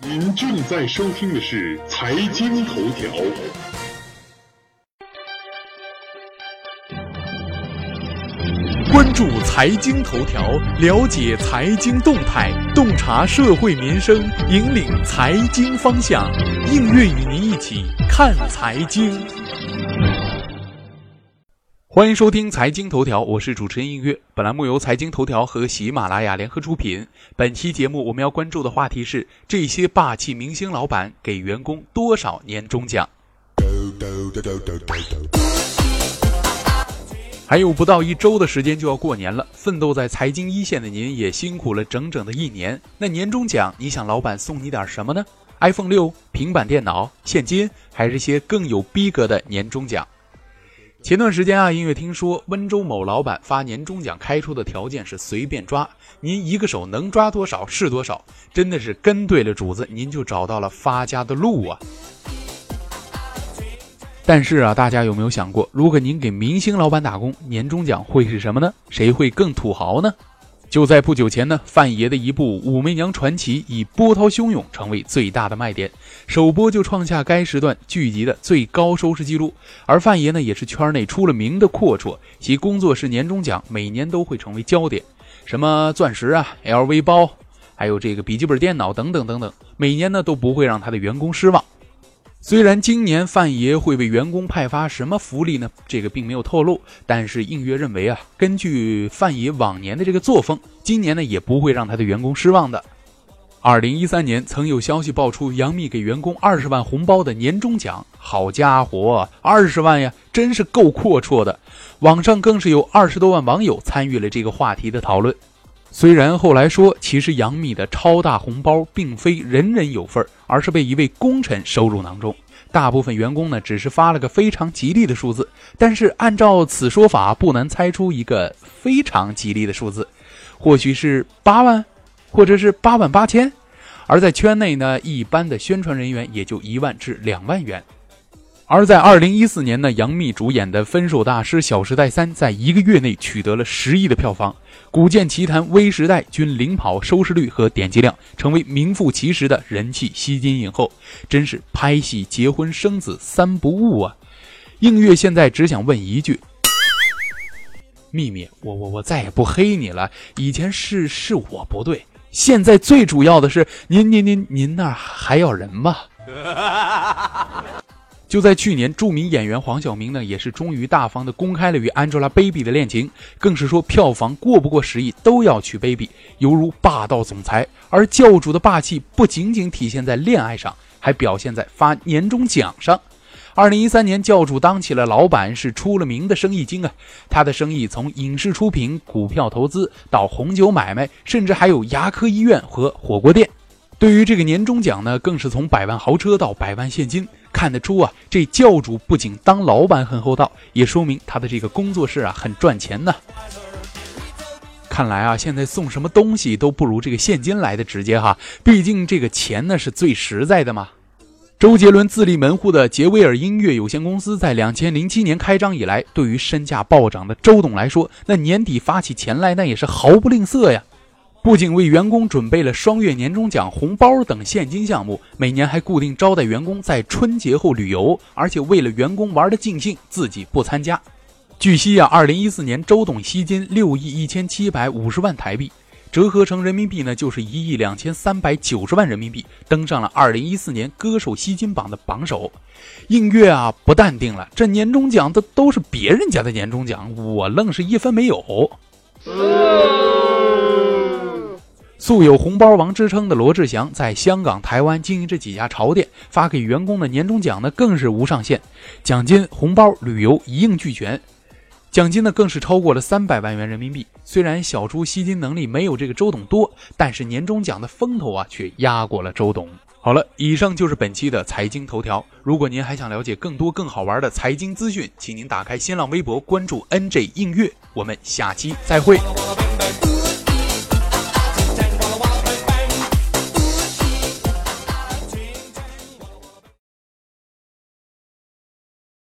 您正在收听的是财经头条。关注财经头条，了解财经动态，洞察社会民生，引领财经方向。应月与您一起看财经。欢迎收听财经头条，我是主持人映月。本栏目由财经头条和喜马拉雅联合出品。本期节目我们要关注的话题是：这些霸气明星老板给员工多少年终奖？还有不到一周的时间就要过年了，奋斗在财经一线的您也辛苦了整整的一年。那年终奖，你想老板送你点什么呢？iPhone 六、平板电脑、现金，还是些更有逼格的年终奖？前段时间啊，音乐听说温州某老板发年终奖开出的条件是随便抓，您一个手能抓多少是多少，真的是跟对了主子，您就找到了发家的路啊。但是啊，大家有没有想过，如果您给明星老板打工，年终奖会是什么呢？谁会更土豪呢？就在不久前呢，范爷的一部《武媚娘传奇》以波涛汹涌成为最大的卖点，首播就创下该时段剧集的最高收视记录。而范爷呢，也是圈内出了名的阔绰，其工作室年终奖每年都会成为焦点，什么钻石啊、LV 包，还有这个笔记本电脑等等等等，每年呢都不会让他的员工失望。虽然今年范爷会为员工派发什么福利呢？这个并没有透露，但是应约认为啊，根据范爷往年的这个作风，今年呢也不会让他的员工失望的。二零一三年曾有消息爆出杨幂给员工二十万红包的年终奖，好家伙，二十万呀，真是够阔绰的。网上更是有二十多万网友参与了这个话题的讨论。虽然后来说，其实杨幂的超大红包并非人人有份儿，而是被一位功臣收入囊中。大部分员工呢，只是发了个非常吉利的数字。但是按照此说法，不难猜出一个非常吉利的数字，或许是八万，或者是八万八千。而在圈内呢，一般的宣传人员也就一万至两万元。而在二零一四年呢，杨幂主演的《分手大师小时代三》在一个月内取得了十亿的票房，《古剑奇谭》《微时代》均领跑收视率和点击量，成为名副其实的人气吸金影后。真是拍戏、结婚、生子三不误啊！映月现在只想问一句：秘密，我我我再也不黑你了。以前是是我不对，现在最主要的是您您您您那儿还要人吗？就在去年，著名演员黄晓明呢，也是终于大方的公开了与 Angelababy 的恋情，更是说票房过不过十亿都要娶 Baby，犹如霸道总裁。而教主的霸气不仅仅体现在恋爱上，还表现在发年终奖上。二零一三年，教主当起了老板，是出了名的生意精啊。他的生意从影视出品、股票投资到红酒买卖，甚至还有牙科医院和火锅店。对于这个年终奖呢，更是从百万豪车到百万现金。看得出啊，这教主不仅当老板很厚道，也说明他的这个工作室啊很赚钱呢。看来啊，现在送什么东西都不如这个现金来的直接哈，毕竟这个钱呢是最实在的嘛。周杰伦自立门户的杰威尔音乐有限公司在两千零七年开张以来，对于身价暴涨的周董来说，那年底发起钱来那也是毫不吝啬呀。不仅为员工准备了双月年终奖、红包等现金项目，每年还固定招待员工在春节后旅游，而且为了员工玩的尽兴，自己不参加。据悉啊，二零一四年周董吸金六亿一千七百五十万台币，折合成人民币呢就是一亿两千三百九十万人民币，登上了二零一四年歌手吸金榜的榜首。映月啊不淡定了，这年终奖的都是别人家的年终奖，我愣是一分没有。素有“红包王”之称的罗志祥，在香港、台湾经营这几家潮店，发给员工的年终奖呢，更是无上限，奖金、红包、旅游一应俱全，奖金呢更是超过了三百万元人民币。虽然小猪吸金能力没有这个周董多，但是年终奖的风头啊，却压过了周董。好了，以上就是本期的财经头条。如果您还想了解更多更好玩的财经资讯，请您打开新浪微博关注 NJ 映月。我们下期再会。